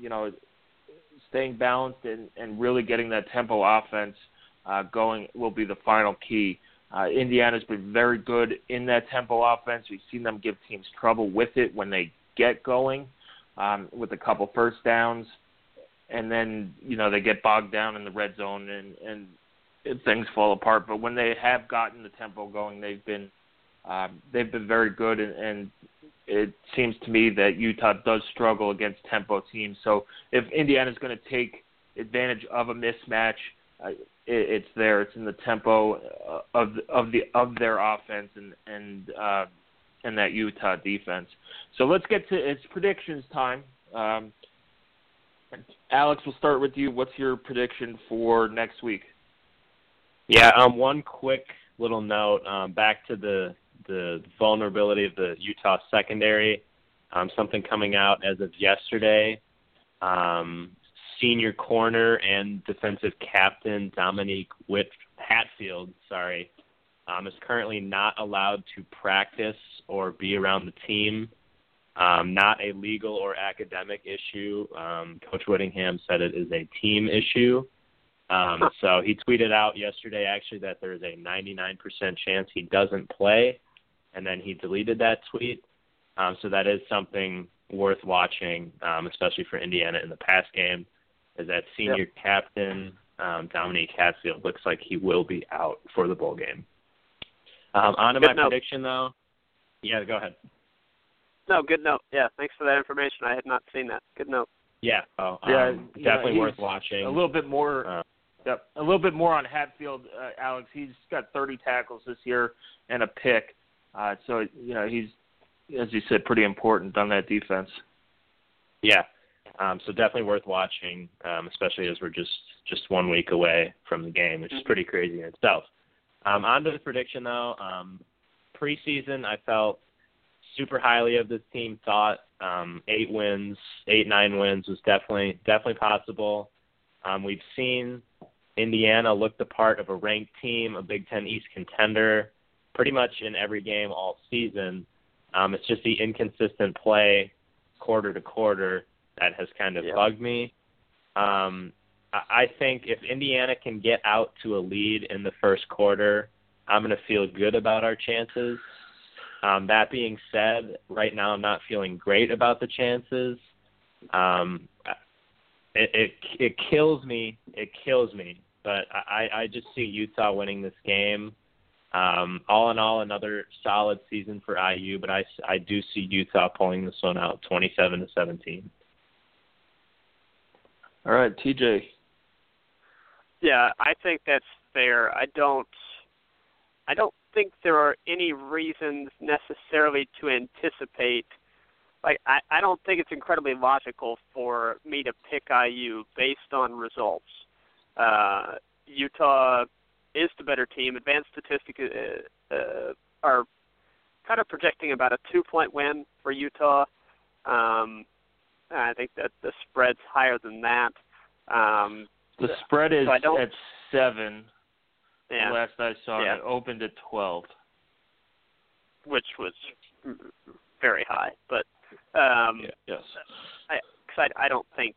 you know, staying balanced and, and really getting that tempo offense uh, going will be the final key. Uh, Indiana's been very good in that tempo offense. We've seen them give teams trouble with it when they get going, um, with a couple first downs and then you know they get bogged down in the red zone and and things fall apart. But when they have gotten the tempo going, they've been um, they've been very good, and, and it seems to me that Utah does struggle against tempo teams. So if Indiana's going to take advantage of a mismatch, uh, it, it's there. It's in the tempo uh, of of the of their offense and and uh, and that Utah defense. So let's get to it's predictions time. Um, Alex, we'll start with you. What's your prediction for next week? Yeah, um, one quick little note um, back to the the vulnerability of the Utah secondary. Um, something coming out as of yesterday. Um, senior corner and defensive captain Dominique Whit Hatfield, sorry, um, is currently not allowed to practice or be around the team um, not a legal or academic issue. Um, Coach Whittingham said it is a team issue. Um, so he tweeted out yesterday actually that there is a 99% chance he doesn't play, and then he deleted that tweet. Um, so that is something worth watching, um, especially for Indiana in the past game. Is that senior yep. captain um, Dominique Hatfield looks like he will be out for the bowl game. Um, on to my note. prediction though. Yeah, go ahead. No, good note. Yeah, thanks for that information. I had not seen that. Good note. Yeah. Oh, yeah. Um, definitely worth watching. A little bit more. Uh, yep. A little bit more on Hatfield, uh, Alex. He's got 30 tackles this year and a pick. Uh, so you know he's, as you said, pretty important on that defense. Yeah. Um, so definitely worth watching, um, especially as we're just just one week away from the game, which is mm-hmm. pretty crazy in itself. Um, on to the prediction though. Um, preseason, I felt super highly of this team. Thought um, eight wins, eight nine wins was definitely definitely possible. Um, we've seen Indiana look the part of a ranked team, a Big Ten East contender, pretty much in every game all season. Um, it's just the inconsistent play quarter to quarter that has kind of bugged me. Um, I think if Indiana can get out to a lead in the first quarter, I'm going to feel good about our chances. Um, that being said, right now I'm not feeling great about the chances. Um, it, it it kills me. It kills me. But I I just see Utah winning this game. Um, all in all, another solid season for IU, but I, I do see Utah pulling this one out, 27 to 17. All right, TJ. Yeah, I think that's fair. I don't I don't think there are any reasons necessarily to anticipate like I, I don't think it's incredibly logical for me to pick IU based on results. Uh, Utah is the better team. Advanced statistics uh, uh, are kind of projecting about a two-point win for Utah. Um, I think that the spread's higher than that. Um, the spread is so at seven. Yeah. Last I saw, yeah. it opened at twelve, which was very high. But um, yeah, yes, I, cause I I don't think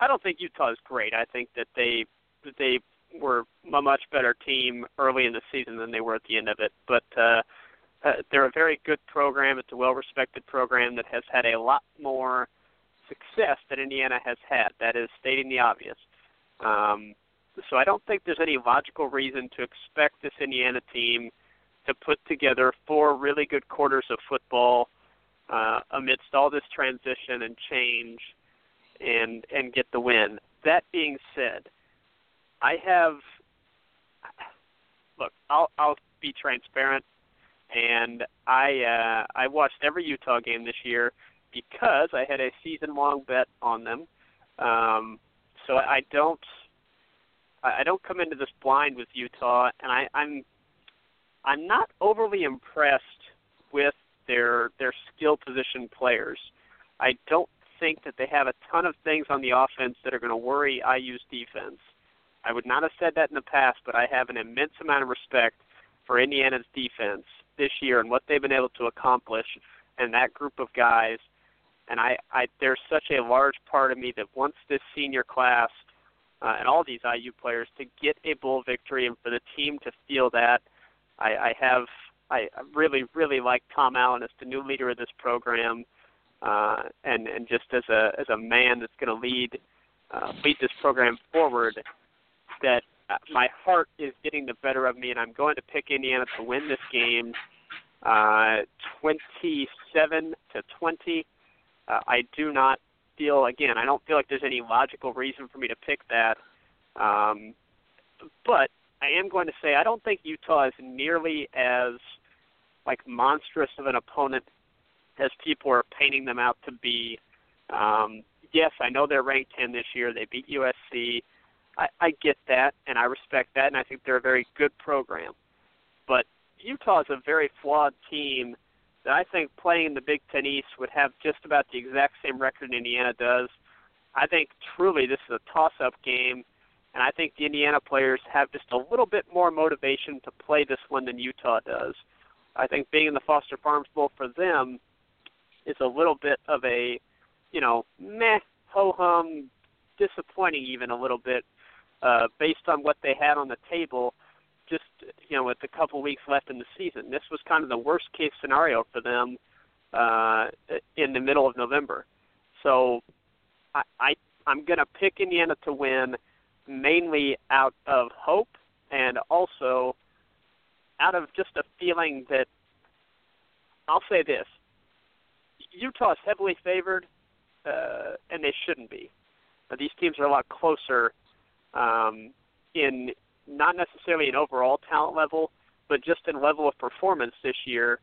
I don't think Utah is great. I think that they that they were a much better team early in the season than they were at the end of it. But uh, uh, they're a very good program. It's a well-respected program that has had a lot more success that Indiana has had. That is stating the obvious. Um, so I don't think there's any logical reason to expect this Indiana team to put together four really good quarters of football uh, amidst all this transition and change and and get the win. That being said, I have look. I'll I'll be transparent, and I uh, I watched every Utah game this year because I had a season long bet on them. Um, so I don't I don't come into this blind with Utah, and I, I'm I'm not overly impressed with their their skill position players. I don't think that they have a ton of things on the offense that are going to worry IU's defense. I would not have said that in the past, but I have an immense amount of respect for Indiana's defense this year and what they've been able to accomplish and that group of guys. And I, I there's such a large part of me that wants this senior class uh, and all these IU players to get a bowl victory and for the team to feel that. I, I have I really really like Tom Allen as the new leader of this program, uh, and and just as a as a man that's going to lead uh, lead this program forward that uh, my heart is getting the better of me, and I'm going to pick Indiana to win this game, uh, 27 to 20. Uh, I do not feel again. I don't feel like there's any logical reason for me to pick that. Um, but I am going to say I don't think Utah is nearly as like monstrous of an opponent as people are painting them out to be. Um, yes, I know they're ranked 10 this year. They beat USC. I, I get that, and I respect that, and I think they're a very good program. But Utah is a very flawed team that I think playing in the Big Ten East would have just about the exact same record Indiana does. I think truly this is a toss-up game, and I think the Indiana players have just a little bit more motivation to play this one than Utah does. I think being in the Foster Farms Bowl for them is a little bit of a, you know, meh, ho hum, disappointing even a little bit uh, based on what they had on the table just you know with a couple weeks left in the season. This was kind of the worst case scenario for them uh, in the middle of November. So I, I I'm going to pick Indiana to win mainly out of hope and also out of just a feeling that I'll say this: Utah is heavily favored, uh, and they shouldn't be. But these teams are a lot closer um, in not necessarily an overall talent level, but just in level of performance this year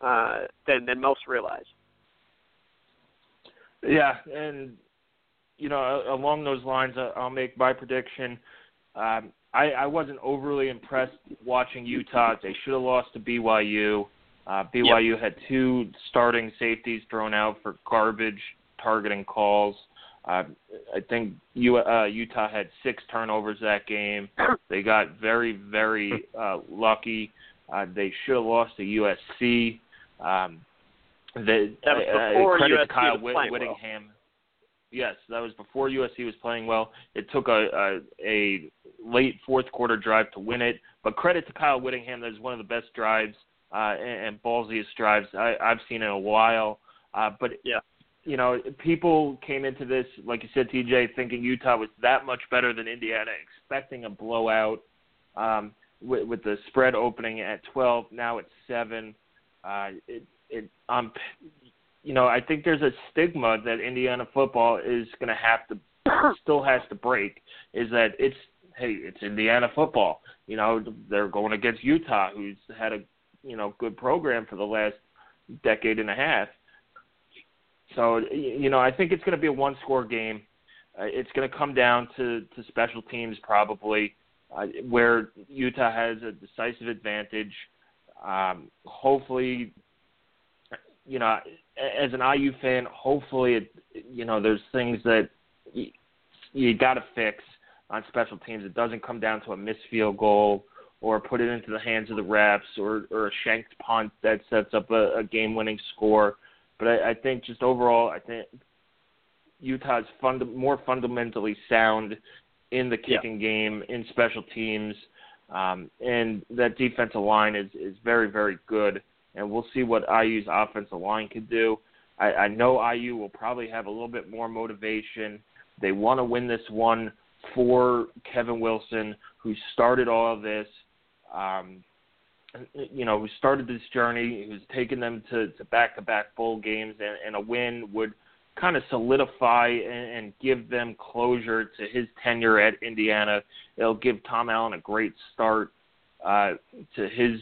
uh, than than most realize. Yeah, and you know, along those lines, I'll make my prediction. Um, I, I wasn't overly impressed watching Utah. They should have lost to BYU. Uh, BYU yep. had two starting safeties thrown out for garbage targeting calls. Uh, I think U, uh, Utah had six turnovers that game. They got very, very uh, lucky. Uh, they should have lost to USC. Um, the, that was uh, before credit USC Kyle was Whit- playing Whittingham. Well. Yes, that was before USC was playing well. It took a, a a late fourth quarter drive to win it, but credit to Kyle Whittingham. That is one of the best drives uh, and, and ballsiest drives I, I've seen in a while. Uh, but yeah, you know, people came into this, like you said, TJ, thinking Utah was that much better than Indiana, expecting a blowout. Um, with, with the spread opening at 12, now it's seven. Uh, it, it, um, you know, I think there's a stigma that Indiana football is going to have to still has to break. Is that it's hey, it's Indiana football. You know, they're going against Utah, who's had a you know good program for the last decade and a half. So you know, I think it's going to be a one-score game. Uh, it's going to come down to to special teams probably, uh, where Utah has a decisive advantage. Um, hopefully, you know, as an IU fan, hopefully, it, you know, there's things that you, you got to fix on special teams. It doesn't come down to a missed field goal or put it into the hands of the refs or, or a shanked punt that sets up a, a game-winning score. But I, I think just overall, I think Utah's fund, more fundamentally sound in the kicking yeah. game, in special teams, um, and that defensive line is is very very good. And we'll see what IU's offensive line can do. I, I know IU will probably have a little bit more motivation. They want to win this one for Kevin Wilson, who started all of this. Um, you know, who started this journey, who's taken them to, to back-to-back bowl games, and, and a win would kind of solidify and, and give them closure to his tenure at Indiana. It'll give Tom Allen a great start uh, to his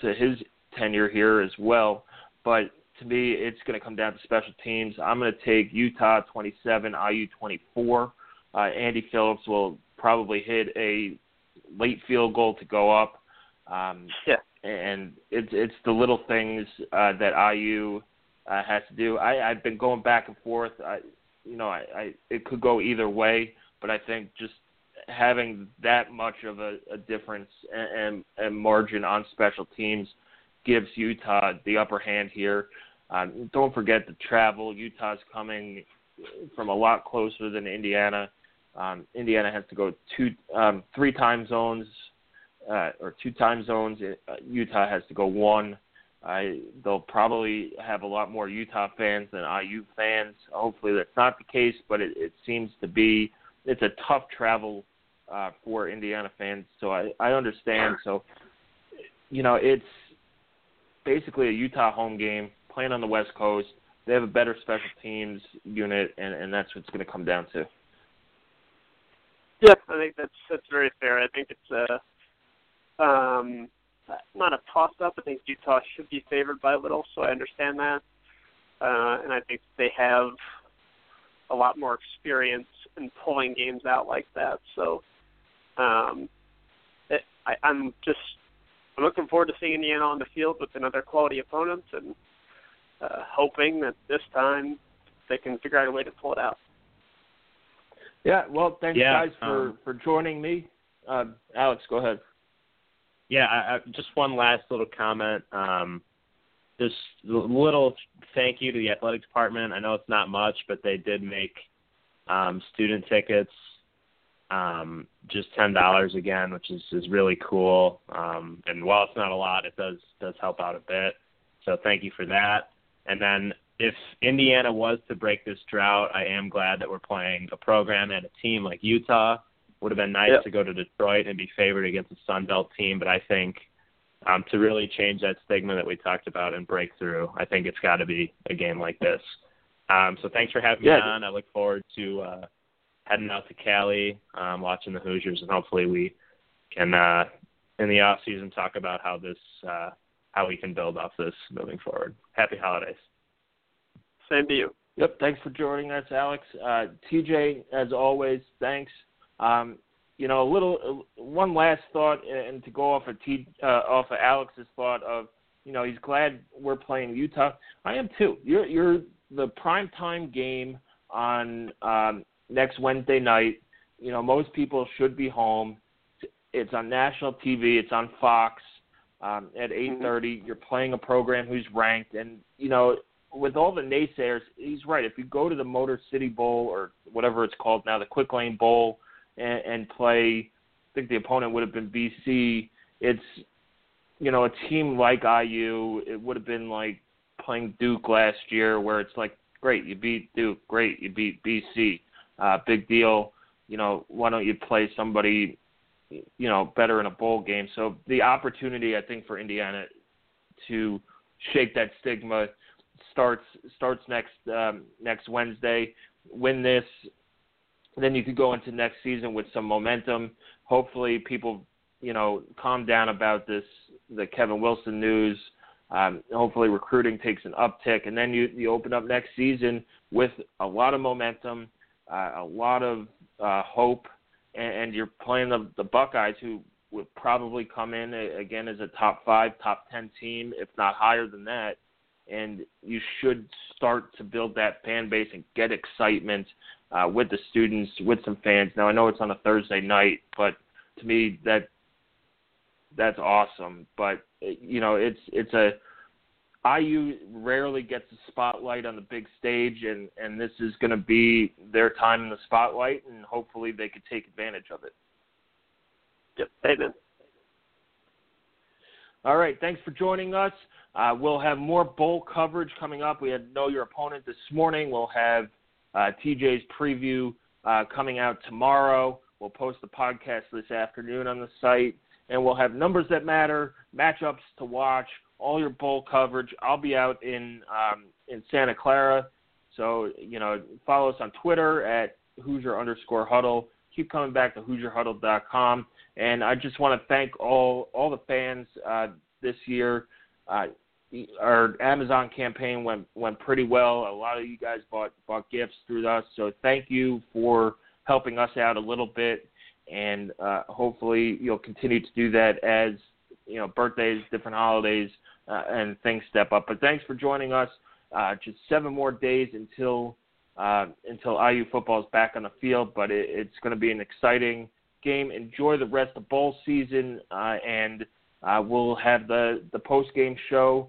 to his tenure here as well. But to me, it's going to come down to special teams. I'm going to take Utah 27, IU 24. Uh, Andy Phillips will probably hit a late field goal to go up. Um, yeah. And it's it's the little things uh, that IU uh, has to do. I, I've been going back and forth. I, you know, I, I it could go either way, but I think just having that much of a, a difference and, and, and margin on special teams gives Utah the upper hand here. Um, don't forget the travel. Utah's coming from a lot closer than Indiana. Um, Indiana has to go two, um, three time zones uh, or two time zones. Uh, Utah has to go one. I, they'll probably have a lot more Utah fans than IU fans. Hopefully that's not the case, but it, it seems to be. It's a tough travel uh, for Indiana fans, so I, I understand. So, you know, it's basically a Utah home game playing on the West Coast. They have a better special teams unit, and, and that's what it's going to come down to. Yeah, I think that's that's very fair. I think it's a um, not a toss-up. I think Utah should be favored by a little, so I understand that, uh, and I think they have a lot more experience in pulling games out like that. So, um, it, I, I'm just I'm looking forward to seeing Indiana on the field with another quality opponent, and uh, hoping that this time they can figure out a way to pull it out. Yeah, well, thanks yeah, guys for um, for joining me. Uh, Alex, go ahead. Yeah, I, I, just one last little comment. Um, just little thank you to the athletic department. I know it's not much, but they did make um, student tickets um, just ten dollars again, which is is really cool. Um, and while it's not a lot, it does does help out a bit. So thank you for that. And then if Indiana was to break this drought, I am glad that we're playing a program and a team like Utah. Would have been nice yep. to go to Detroit and be favored against a Sun Belt team, but I think um, to really change that stigma that we talked about and break through, I think it's got to be a game like this. Um, so thanks for having yeah. me on. I look forward to uh, heading out to Cali, um, watching the Hoosiers, and hopefully we can uh, in the off season talk about how this uh, how we can build off this moving forward. Happy holidays. Same to you. Yep. Thanks for joining us, Alex. Uh, TJ, as always, thanks. Um, you know, a little uh, one last thought, and to go off of T, uh, off of Alex's thought of, you know, he's glad we're playing Utah. I am too. You're you're the prime time game on um, next Wednesday night. You know, most people should be home. It's on national TV. It's on Fox um, at 8:30. Mm-hmm. You're playing a program who's ranked, and you know with all the naysayers, he's right. If you go to the Motor City Bowl or whatever it's called now, the Quick Lane Bowl, and, and play, I think the opponent would have been BC. It's you know a team like IU. It would have been like playing Duke last year, where it's like, great, you beat Duke, great, you beat BC, uh, big deal. You know, why don't you play somebody, you know, better in a bowl game? So the opportunity, I think, for Indiana to shake that stigma starts starts next um, next Wednesday. Win this, then you could go into next season with some momentum. Hopefully, people you know calm down about this the Kevin Wilson news. Um, hopefully, recruiting takes an uptick, and then you you open up next season with a lot of momentum, uh, a lot of uh, hope, and, and you're playing the the Buckeyes, who would probably come in again as a top five, top ten team, if not higher than that and you should start to build that fan base and get excitement uh, with the students, with some fans. Now I know it's on a Thursday night, but to me that that's awesome. But you know, it's it's a IU rarely gets the spotlight on the big stage, and and this is going to be their time in the spotlight, and hopefully they could take advantage of it. Yep, amen. All right, thanks for joining us. Uh, we'll have more bowl coverage coming up. We had Know Your Opponent this morning. We'll have uh, TJ's preview uh, coming out tomorrow. We'll post the podcast this afternoon on the site. And we'll have numbers that matter, matchups to watch, all your bowl coverage. I'll be out in um, in Santa Clara. So, you know, follow us on Twitter at Hoosier underscore huddle. Keep coming back to HoosierHuddle.com. And I just want to thank all all the fans uh, this year. Uh, our Amazon campaign went went pretty well. A lot of you guys bought bought gifts through us, so thank you for helping us out a little bit, and uh, hopefully you'll continue to do that as you know birthdays, different holidays, uh, and things step up. But thanks for joining us. Uh, just seven more days until uh, until IU football is back on the field, but it, it's going to be an exciting game. Enjoy the rest of bowl season, uh, and uh, we'll have the the post game show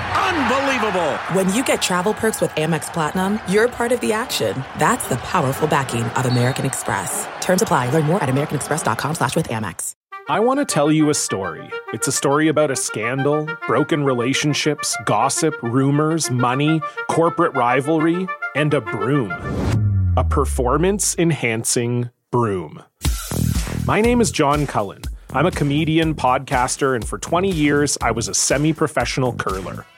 Unbelievable. When you get travel perks with Amex Platinum, you're part of the action. That's the powerful backing of American Express. Terms apply. Learn more at americanexpress.com slash with Amex. I want to tell you a story. It's a story about a scandal, broken relationships, gossip, rumors, money, corporate rivalry, and a broom. A performance enhancing broom. My name is John Cullen. I'm a comedian, podcaster, and for 20 years, I was a semi professional curler.